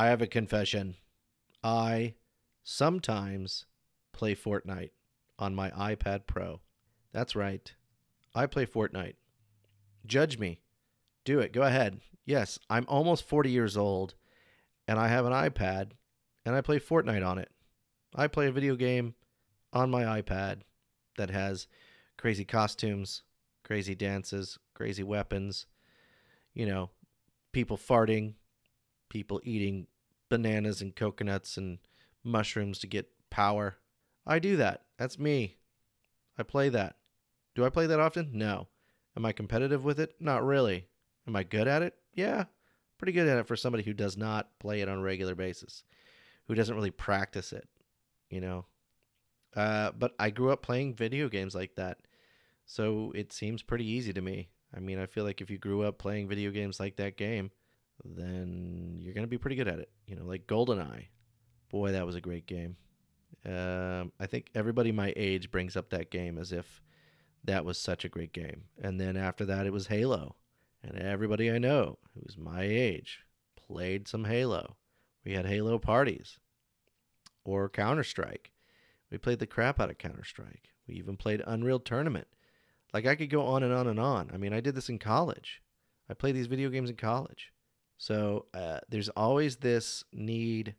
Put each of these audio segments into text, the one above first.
I have a confession. I sometimes play Fortnite on my iPad Pro. That's right. I play Fortnite. Judge me. Do it. Go ahead. Yes, I'm almost 40 years old and I have an iPad and I play Fortnite on it. I play a video game on my iPad that has crazy costumes, crazy dances, crazy weapons, you know, people farting, people eating bananas and coconuts and mushrooms to get power. I do that. That's me. I play that. Do I play that often? No. Am I competitive with it? Not really. Am I good at it? Yeah. Pretty good at it for somebody who does not play it on a regular basis, who doesn't really practice it, you know. Uh, but I grew up playing video games like that. So it seems pretty easy to me. I mean, I feel like if you grew up playing video games like that game, then you're going to be pretty good at it. You know, like GoldenEye. Boy, that was a great game. Um, I think everybody my age brings up that game as if that was such a great game. And then after that, it was Halo. And everybody I know who's my age played some Halo. We had Halo parties or Counter Strike. We played the crap out of Counter Strike. We even played Unreal Tournament. Like I could go on and on and on. I mean, I did this in college. I played these video games in college. So uh, there's always this need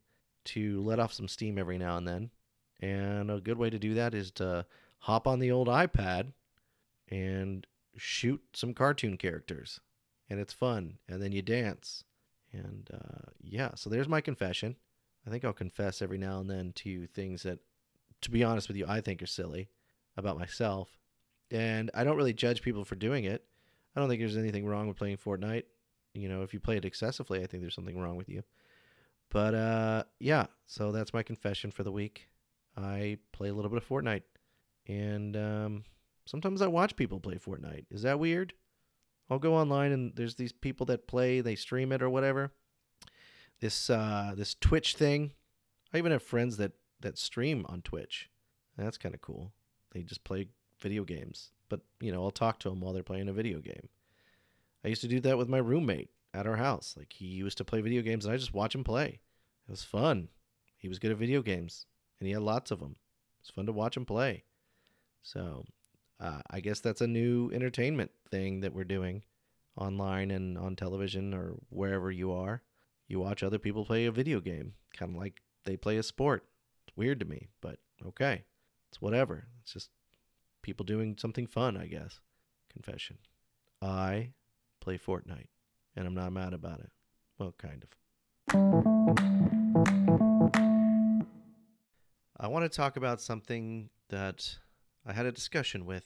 to let off some steam every now and then. And a good way to do that is to hop on the old iPad and shoot some cartoon characters. And it's fun. And then you dance. And uh, yeah, so there's my confession. I think I'll confess every now and then to things that, to be honest with you, I think are silly about myself. And I don't really judge people for doing it. I don't think there's anything wrong with playing Fortnite. You know, if you play it excessively, I think there's something wrong with you. But uh, yeah, so that's my confession for the week. I play a little bit of Fortnite, and um, sometimes I watch people play Fortnite. Is that weird? I'll go online and there's these people that play, they stream it or whatever. This uh, this Twitch thing. I even have friends that that stream on Twitch. That's kind of cool. They just play video games, but you know, I'll talk to them while they're playing a video game. I used to do that with my roommate at our house. Like he used to play video games and I just watch him play. It was fun. He was good at video games and he had lots of them. It's fun to watch him play. So, uh, I guess that's a new entertainment thing that we're doing online and on television or wherever you are. You watch other people play a video game, kind of like they play a sport. It's weird to me, but okay. It's whatever. It's just people doing something fun, I guess. Confession. I play Fortnite, and I'm not mad about it. Well, kind of. I want to talk about something that I had a discussion with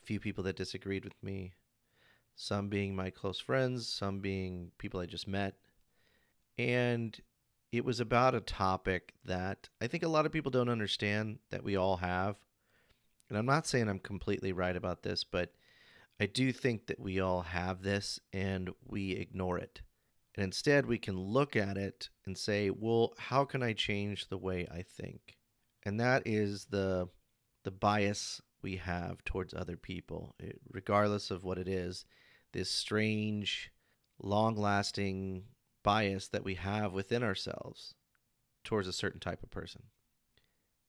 a few people that disagreed with me. Some being my close friends, some being people I just met. And it was about a topic that I think a lot of people don't understand that we all have. And I'm not saying I'm completely right about this, but I do think that we all have this and we ignore it. And instead, we can look at it and say, well, how can I change the way I think? and that is the the bias we have towards other people, it, regardless of what it is. This strange, long-lasting bias that we have within ourselves towards a certain type of person.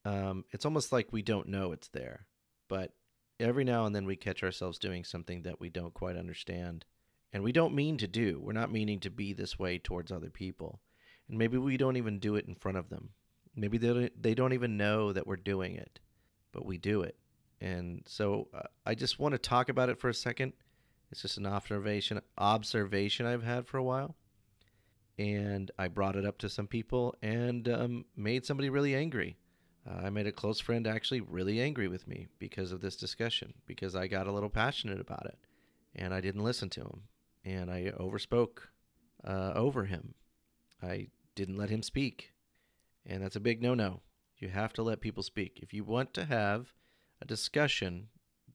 Um, it's almost like we don't know it's there, but every now and then we catch ourselves doing something that we don't quite understand and we don't mean to do. We're not meaning to be this way towards other people. And maybe we don't even do it in front of them. Maybe they don't, they don't even know that we're doing it, but we do it. And so uh, I just want to talk about it for a second. It's just an observation observation I've had for a while, and I brought it up to some people and um, made somebody really angry. Uh, I made a close friend actually really angry with me because of this discussion because I got a little passionate about it, and I didn't listen to him, and I overspoke uh, over him. I didn't let him speak. And that's a big no no. You have to let people speak. If you want to have a discussion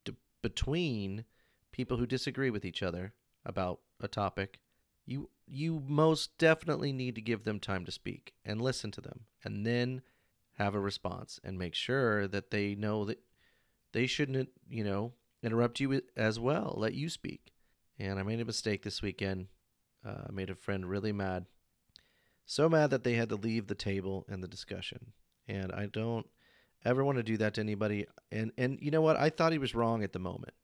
d- between people who disagree with each other about a topic, you you most definitely need to give them time to speak and listen to them and then have a response and make sure that they know that they shouldn't, you know, interrupt you as well. Let you speak. And I made a mistake this weekend. Uh, I made a friend really mad So mad that they had to leave the table and the discussion. And I don't ever want to do that to anybody. And and you know what? I thought he was wrong at the moment.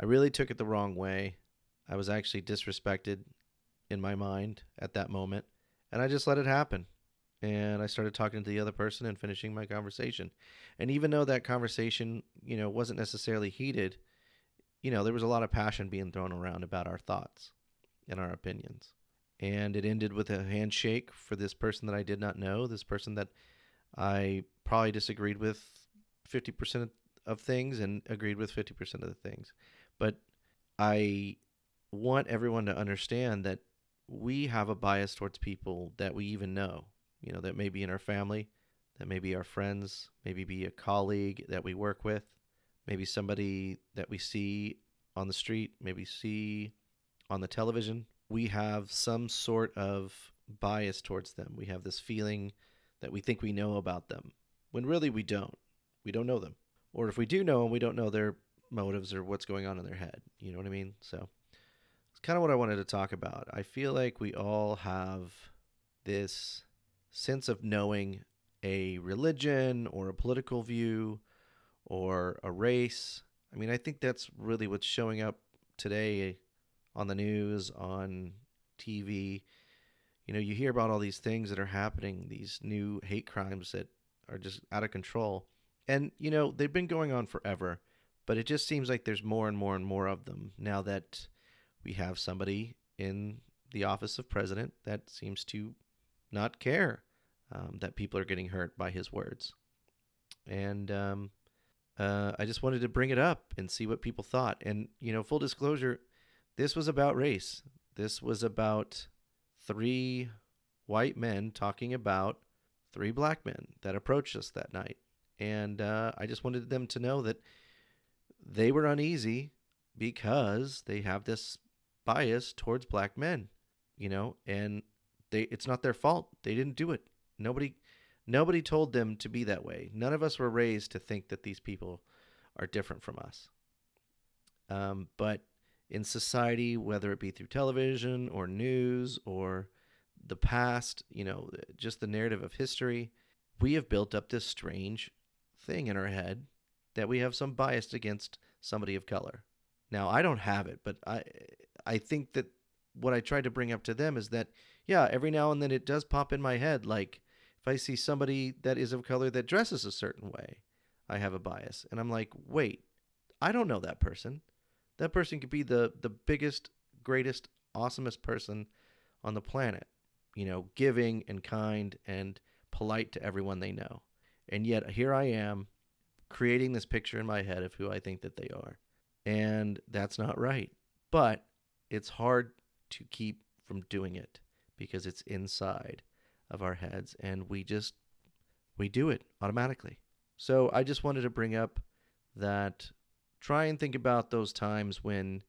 I really took it the wrong way. I was actually disrespected in my mind at that moment, and I just let it happen. And I started talking to the other person and finishing my conversation. And even though that conversation, you know, wasn't necessarily heated, you know, there was a lot of passion being thrown around about our thoughts and our opinions. And it ended with a handshake for this person that I did not know, this person that I probably disagreed with 50% of things and agreed with 50% of the things. But I want everyone to understand that we have a bias towards people that we even know, you know, that may be in our family, that may be our friends, maybe be a colleague that we work with, maybe somebody that we see on the street, maybe see on the television. We have some sort of bias towards them. We have this feeling that we think we know about them when really we don't. We don't know them. Or if we do know them, we don't know their motives or what's going on in their head. You know what I mean? So it's kind of what I wanted to talk about. I feel like we all have this sense of knowing a religion or a political view or a race. I mean, I think that's really what's showing up today on the news, on TV. You know, you hear about all these things that are happening, these new hate crimes that are just out of control. And, you know, they've been going on forever, but it just seems like there's more and more and more of them now that we have somebody in the office of president that seems to not care um, that people are getting hurt by his words. And um, uh, I just wanted to bring it up and see what people thought. And, you know, full disclosure, this was about race. This was about three white men talking about three black men that approached us that night. And uh, I just wanted them to know that they were uneasy because they have this bias towards black men, you know, and they it's not their fault. They didn't do it. Nobody nobody told them to be that way. None of us were raised to think that these people are different from us. Um, but in society, whether it be through television or news or the past, you know, just the narrative of history, we have built up this strange thing in our head that we have some bias against somebody of color. Now, I don't have it, but I I think that what I try to bring up to them is that yeah, every now and then it does pop in my head like if I see somebody that is of color that dresses a certain way, I have a bias. And I'm like, "Wait, I don't know that person. That person could be the the biggest, greatest, awesomest person on the planet you know, giving and kind and polite to everyone they know. And yet here I am creating this picture in my head of who I think that they are. And that's not right. But it's hard to keep from doing it because it's inside of our heads and we just we do it automatically. So I just wanted to bring up that try and think about those times when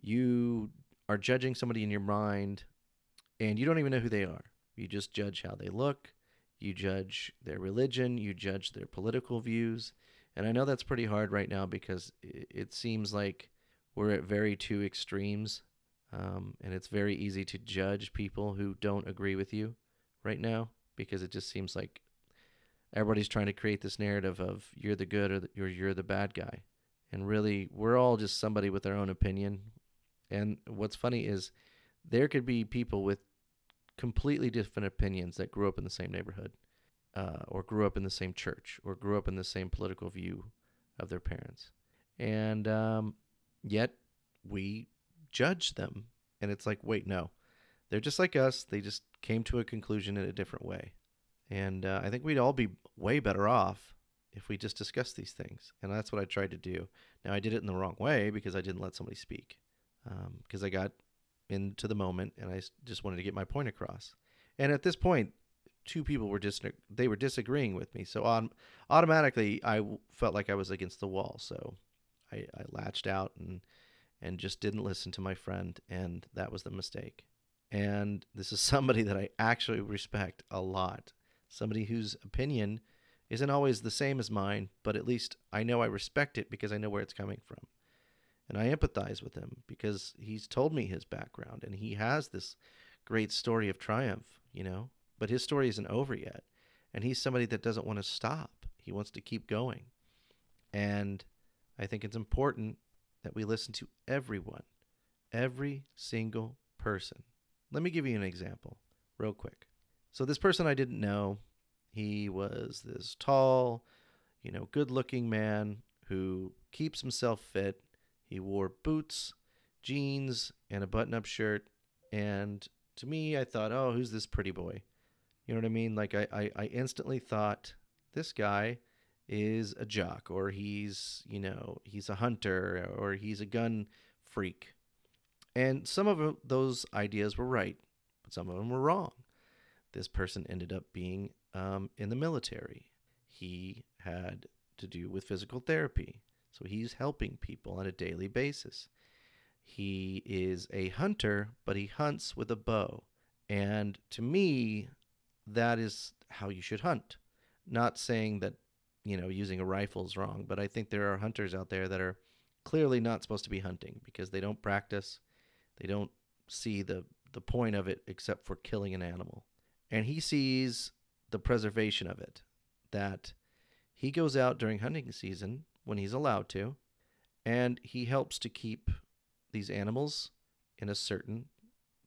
you are judging somebody in your mind and you don't even know who they are. You just judge how they look, you judge their religion, you judge their political views. And I know that's pretty hard right now because it seems like we're at very two extremes. Um, and it's very easy to judge people who don't agree with you right now because it just seems like everybody's trying to create this narrative of you're the good or, the, or you're the bad guy. And really, we're all just somebody with their own opinion. And what's funny is there could be people with completely different opinions that grew up in the same neighborhood, uh, or grew up in the same church, or grew up in the same political view of their parents, and um, yet we judge them, and it's like, wait, no, they're just like us. They just came to a conclusion in a different way, and uh, I think we'd all be way better off if we just discuss these things, and that's what I tried to do. Now I did it in the wrong way because I didn't let somebody speak, because um, I got into the moment and I just wanted to get my point across. And at this point, two people were just they were disagreeing with me. So on automatically I felt like I was against the wall. So I, I latched out and and just didn't listen to my friend and that was the mistake. And this is somebody that I actually respect a lot. Somebody whose opinion isn't always the same as mine, but at least I know I respect it because I know where it's coming from and I empathize with him because he's told me his background and he has this great story of triumph, you know. but his story isn't over yet. And he's somebody that doesn't want to stop. He wants to keep going. And I think it's important that we listen to everyone, every single person. Let me give you an example, real quick. So, this person I didn't know, he was this tall, you know, good looking man who keeps himself fit. He wore boots, jeans, and a button up shirt. And to me, I thought, oh, who's this pretty boy? You know what I mean? Like, I, I, I instantly thought, this guy is a jock, or he's, you know, he's a hunter, or he's a gun freak. And some of those ideas were right, but some of them were wrong. This person ended up being um, in the military. He had to do with physical therapy. So he's helping people on a daily basis. He is a hunter, but he hunts with a bow. And to me, that is how you should hunt. Not saying that, you know, using a rifle is wrong, but I think there are hunters out there that are clearly not supposed to be hunting because they don't practice. They don't see the, the point of it except for killing an animal. And he sees the preservation of it, that he goes out during hunting season when he's allowed to, and he helps to keep these animals in a certain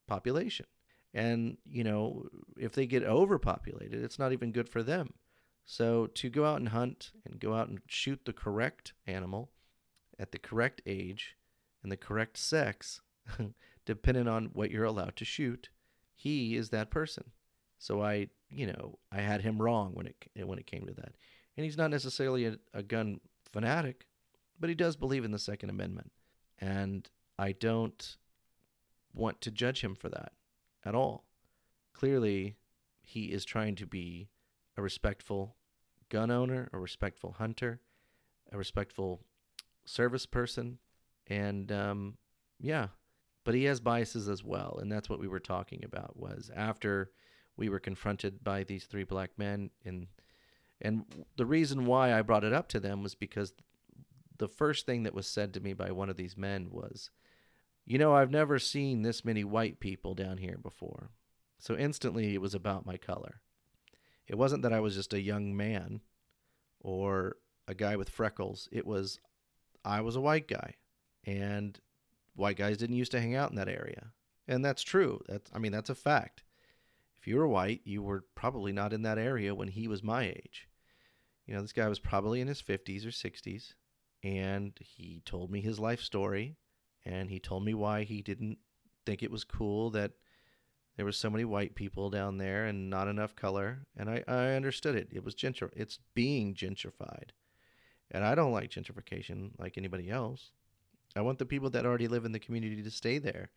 population. And, you know, if they get overpopulated, it's not even good for them. So to go out and hunt and go out and shoot the correct animal at the correct age and the correct sex, depending on what you're allowed to shoot, he is that person. So I, you know, I had him wrong when it when it came to that. And he's not necessarily a, a gun fanatic, but he does believe in the Second Amendment. And I don't want to judge him for that at all. Clearly, he is trying to be a respectful gun owner, a respectful hunter, a respectful service person, and um, yeah, but he has biases as well, and that's what we were talking about. Was after we were confronted by these three black men and and the reason why I brought it up to them was because the first thing that was said to me by one of these men was, You know, I've never seen this many white people down here before. So instantly it was about my color. It wasn't that I was just a young man or a guy with freckles. It was I was a white guy. And white guys didn't used to hang out in that area. And that's true. That's I mean, that's a fact. If you were white, you were probably not in that area when he was my age. You know, this guy was probably in his 50s or 60s, and he told me his life story, and he told me why he didn't think it was cool that there were so many white people down there and not enough color, and I, I understood it. It was gentr it's being gentrified. And I don't like gentrification like anybody else. I want the people that already live in the community to stay there.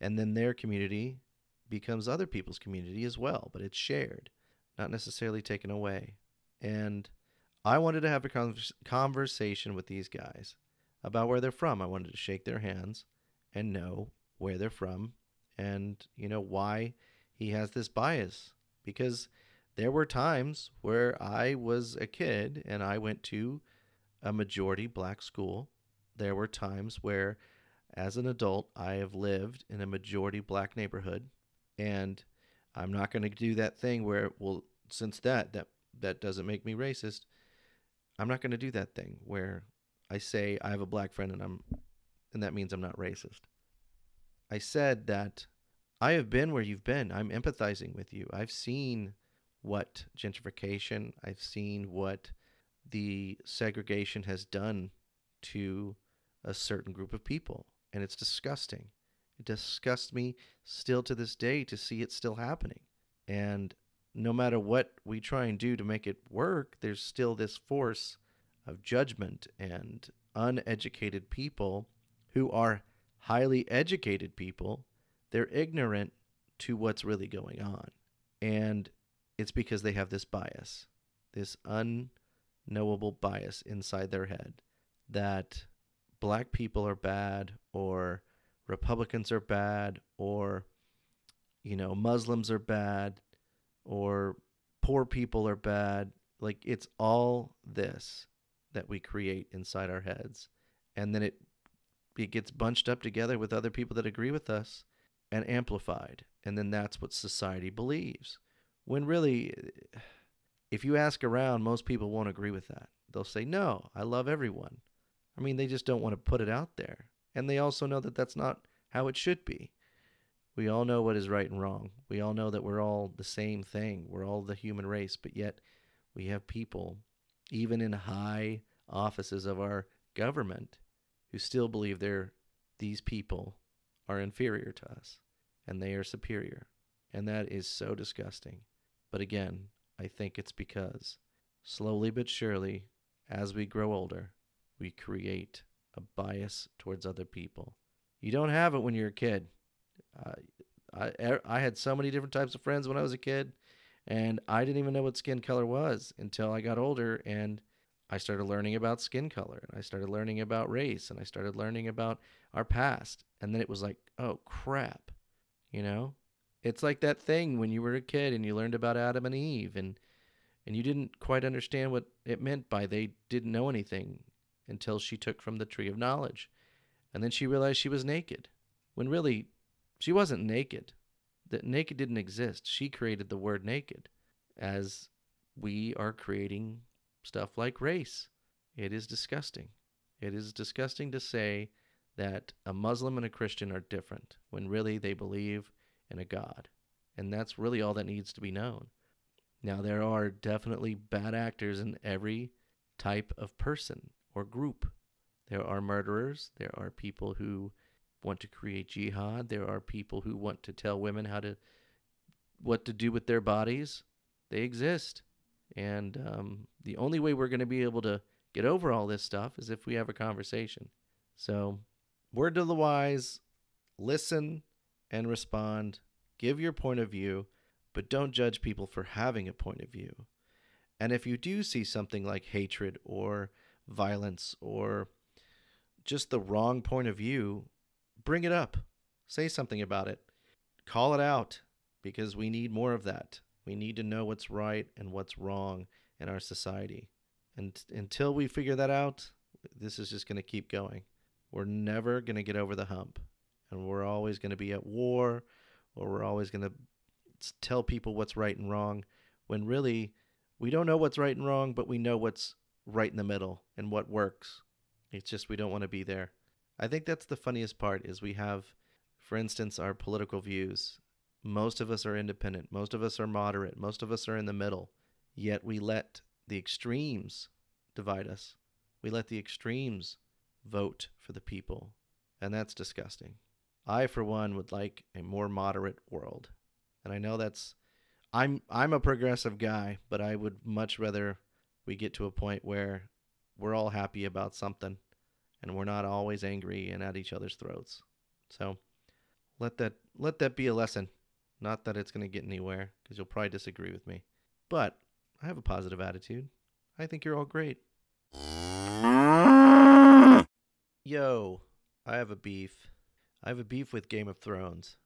And then their community becomes other people's community as well, but it's shared, not necessarily taken away. And I wanted to have a conversation with these guys about where they're from. I wanted to shake their hands and know where they're from and, you know, why he has this bias. Because there were times where I was a kid and I went to a majority black school. There were times where, as an adult, I have lived in a majority black neighborhood and I'm not going to do that thing where well since that that that doesn't make me racist I'm not going to do that thing where I say I have a black friend and I'm and that means I'm not racist. I said that I have been where you've been. I'm empathizing with you. I've seen what gentrification, I've seen what the segregation has done to a certain group of people and it's disgusting. It disgusts me still to this day to see it still happening. And no matter what we try and do to make it work, there's still this force of judgment and uneducated people who are highly educated people. They're ignorant to what's really going on. And it's because they have this bias, this unknowable bias inside their head that black people are bad or Republicans are bad or you know Muslims are bad or poor people are bad like it's all this that we create inside our heads and then it it gets bunched up together with other people that agree with us and amplified and then that's what society believes When really, if you ask around, most people won't agree with that. They'll say, no, I love everyone. I mean, they just don't want to put it out there. And they also know that that's not how it should be. We all know what is right and wrong. We all know that we're all the same thing. We're all the human race, but yet we have people, even in high offices of our government, who still believe they're these people are inferior to us and they are superior. And that is so disgusting. But again, I think it's because slowly but surely, as we grow older, we create a bias towards other people. You don't have it when you're a kid. Uh, I, I had so many different types of friends when I was a kid, and I didn't even know what skin color was until I got older and I started learning about skin color and I started learning about race and I started learning about our past. And then it was like, oh crap, you know? It's like that thing when you were a kid and you learned about Adam and Eve and and you didn't quite understand what it meant by they didn't know anything until she took from the tree of knowledge. And then she realized she was naked. When really she wasn't naked. That naked didn't exist. She created the word naked as we are creating stuff like race. It is disgusting. It is disgusting to say that a Muslim and a Christian are different when really they believe in a God. And that's really all that needs to be known. Now, there are definitely bad actors in every type of person or group. There are murderers, there are people who want to create jihad, there are people who want to tell women how to what to do with their bodies. They exist. And um, the only way we're going to be able to get over all this stuff is if we have a conversation. So, word to the wise listen and respond, give your point of view, but don't judge people for having a point of view. And if you do see something like hatred or violence or just the wrong point of view, bring it up. Say something about it. Call it out because we need more of that. We need to know what's right and what's wrong in our society. And until we figure that out, this is just going to keep going. We're never going to get over the hump. And we're always going to be at war, or we're always going to tell people what's right and wrong when really we don't know what's right and wrong, but we know what's right in the middle and what works. It's just we don't want to be there. I think that's the funniest part is we have for instance our political views most of us are independent. Most of us are moderate. Most of us are in the middle. Yet we let the extremes divide us. We let the extremes vote for the people. And that's disgusting. I, for one, would like a more moderate world. And I know that's. I'm I'm a progressive guy, but I would much rather we get to a point where we're all happy about something and we're not always angry and at each other's throats. So let that let that be a lesson not that it's going to get anywhere, because you'll probably disagree with me. But I have a positive attitude. I think you're all great. Yo, I have a beef. I have a beef with Game of Thrones.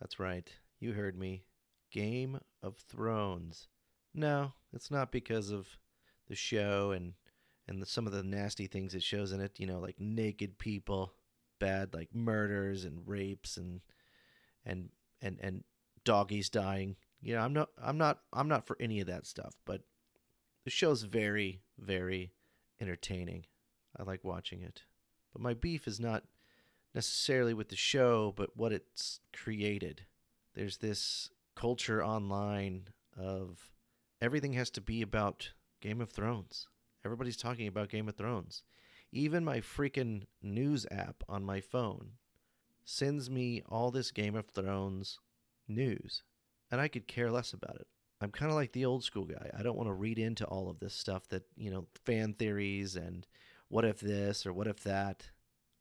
That's right. You heard me. Game of Thrones. No, it's not because of the show and and the, some of the nasty things it shows in it, you know, like naked people, bad like murders and rapes and and and and doggies dying. You know, I'm not I'm not I'm not for any of that stuff, but the show's very very entertaining. I like watching it. But my beef is not necessarily with the show, but what it's created. There's this culture online of everything has to be about Game of Thrones. Everybody's talking about Game of Thrones. Even my freaking news app on my phone sends me all this Game of Thrones news, and I could care less about it. I'm kind of like the old school guy. I don't want to read into all of this stuff that, you know, fan theories and what if this or what if that.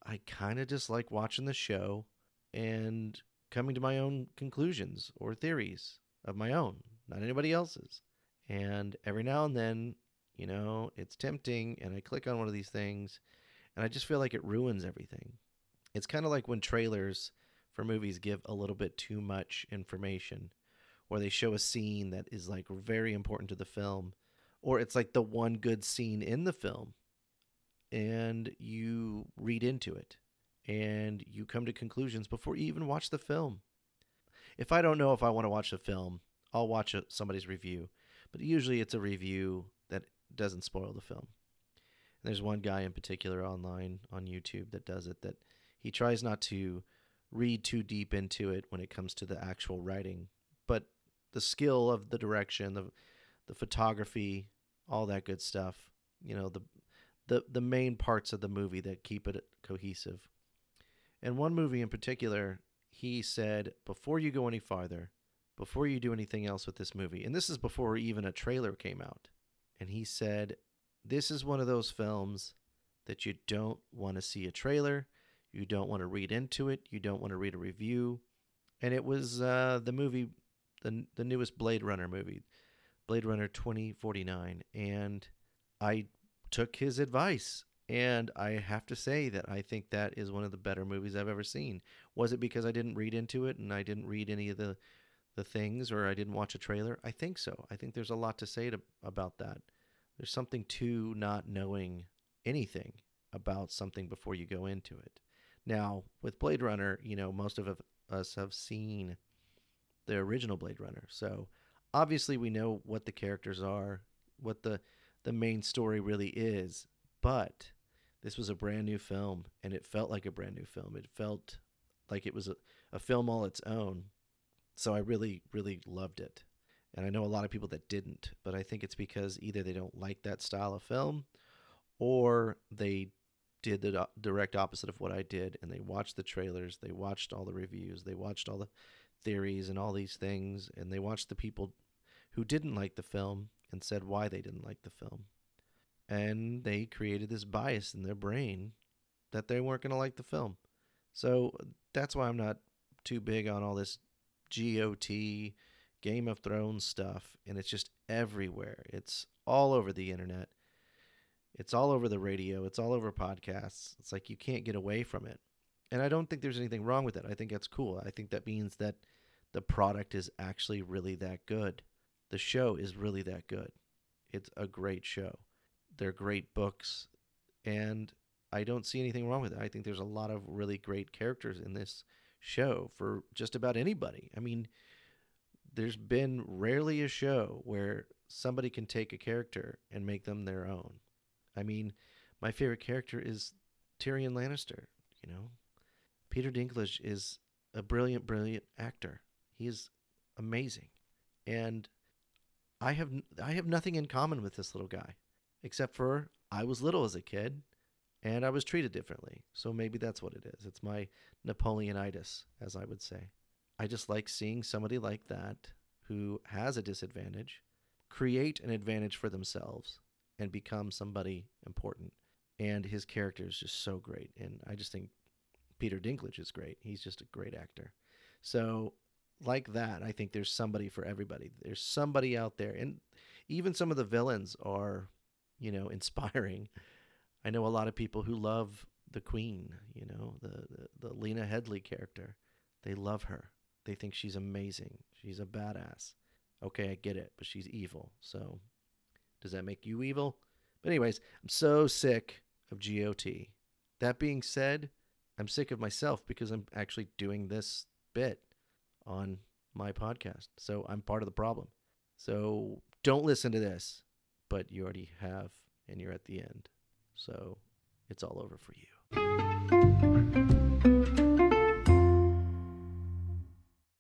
I kind of just like watching the show and coming to my own conclusions or theories of my own, not anybody else's. And every now and then, you know, it's tempting and I click on one of these things and I just feel like it ruins everything. It's kind of like when trailers for movies give a little bit too much information or they show a scene that is like very important to the film or it's like the one good scene in the film and you read into it and you come to conclusions before you even watch the film. If I don't know if I want to watch the film, I'll watch a, somebody's review, but usually it's a review that doesn't spoil the film. And there's one guy in particular online on YouTube that does it that he tries not to read too deep into it when it comes to the actual writing, but the skill of the direction, the the photography, all that good stuff, you know, the the the main parts of the movie that keep it cohesive. And one movie in particular, he said, before you go any farther, before you do anything else with this movie, and this is before even a trailer came out, and he said, this is one of those films that you don't want to see a trailer, you don't want to read into it, you don't want to read a review, and it was uh, the movie, the the newest Blade Runner movie, Blade Runner 2049, and I took his advice. And I have to say that I think that is one of the better movies I've ever seen. Was it because I didn't read into it and I didn't read any of the the things or I didn't watch a trailer? I think so. I think there's a lot to say to, about that. There's something to not knowing anything about something before you go into it. Now, with Blade Runner, you know, most of us have seen the original Blade Runner. So, obviously we know what the characters are, what the the main story really is, but this was a brand new film and it felt like a brand new film. It felt like it was a, a film all its own. So I really, really loved it. And I know a lot of people that didn't, but I think it's because either they don't like that style of film or they did the direct opposite of what I did and they watched the trailers, they watched all the reviews, they watched all the theories and all these things, and they watched the people who didn't like the film and said why they didn't like the film. And they created this bias in their brain that they weren't going to like the film. So that's why I'm not too big on all this GOT, Game of Thrones stuff. And it's just everywhere. It's all over the internet. It's all over the radio. It's all over podcasts. It's like you can't get away from it. And I don't think there's anything wrong with it. I think that's cool. I think that means that the product is actually really that good the show is really that good. It's a great show. They're great books, and I don't see anything wrong with it. I think there's a lot of really great characters in this show for just about anybody. I mean, there's been rarely a show where somebody can take a character and make them their own. I mean, my favorite character is Tyrion Lannister, you know. Peter Dinklage is a brilliant, brilliant actor. He is amazing. And I have I have nothing in common with this little guy, except for I was little as a kid, and I was treated differently. So maybe that's what it is. It's my Napoleonitis, as I would say. I just like seeing somebody like that who has a disadvantage create an advantage for themselves and become somebody important. And his character is just so great. And I just think Peter Dinklage is great. He's just a great actor. So like that, I think there's somebody for everybody. There's somebody out there, and even some of the villains are, you know, inspiring. I know a lot of people who love the Queen. You know, the the, the Lena Headey character. They love her. They think she's amazing. She's a badass. Okay, I get it, but she's evil. So, does that make you evil? But anyways, I'm so sick of GOT. That being said, I'm sick of myself because I'm actually doing this bit on my podcast. So I'm part of the problem. So don't listen to this, but you already have, and you're at the end. So it's all over for you.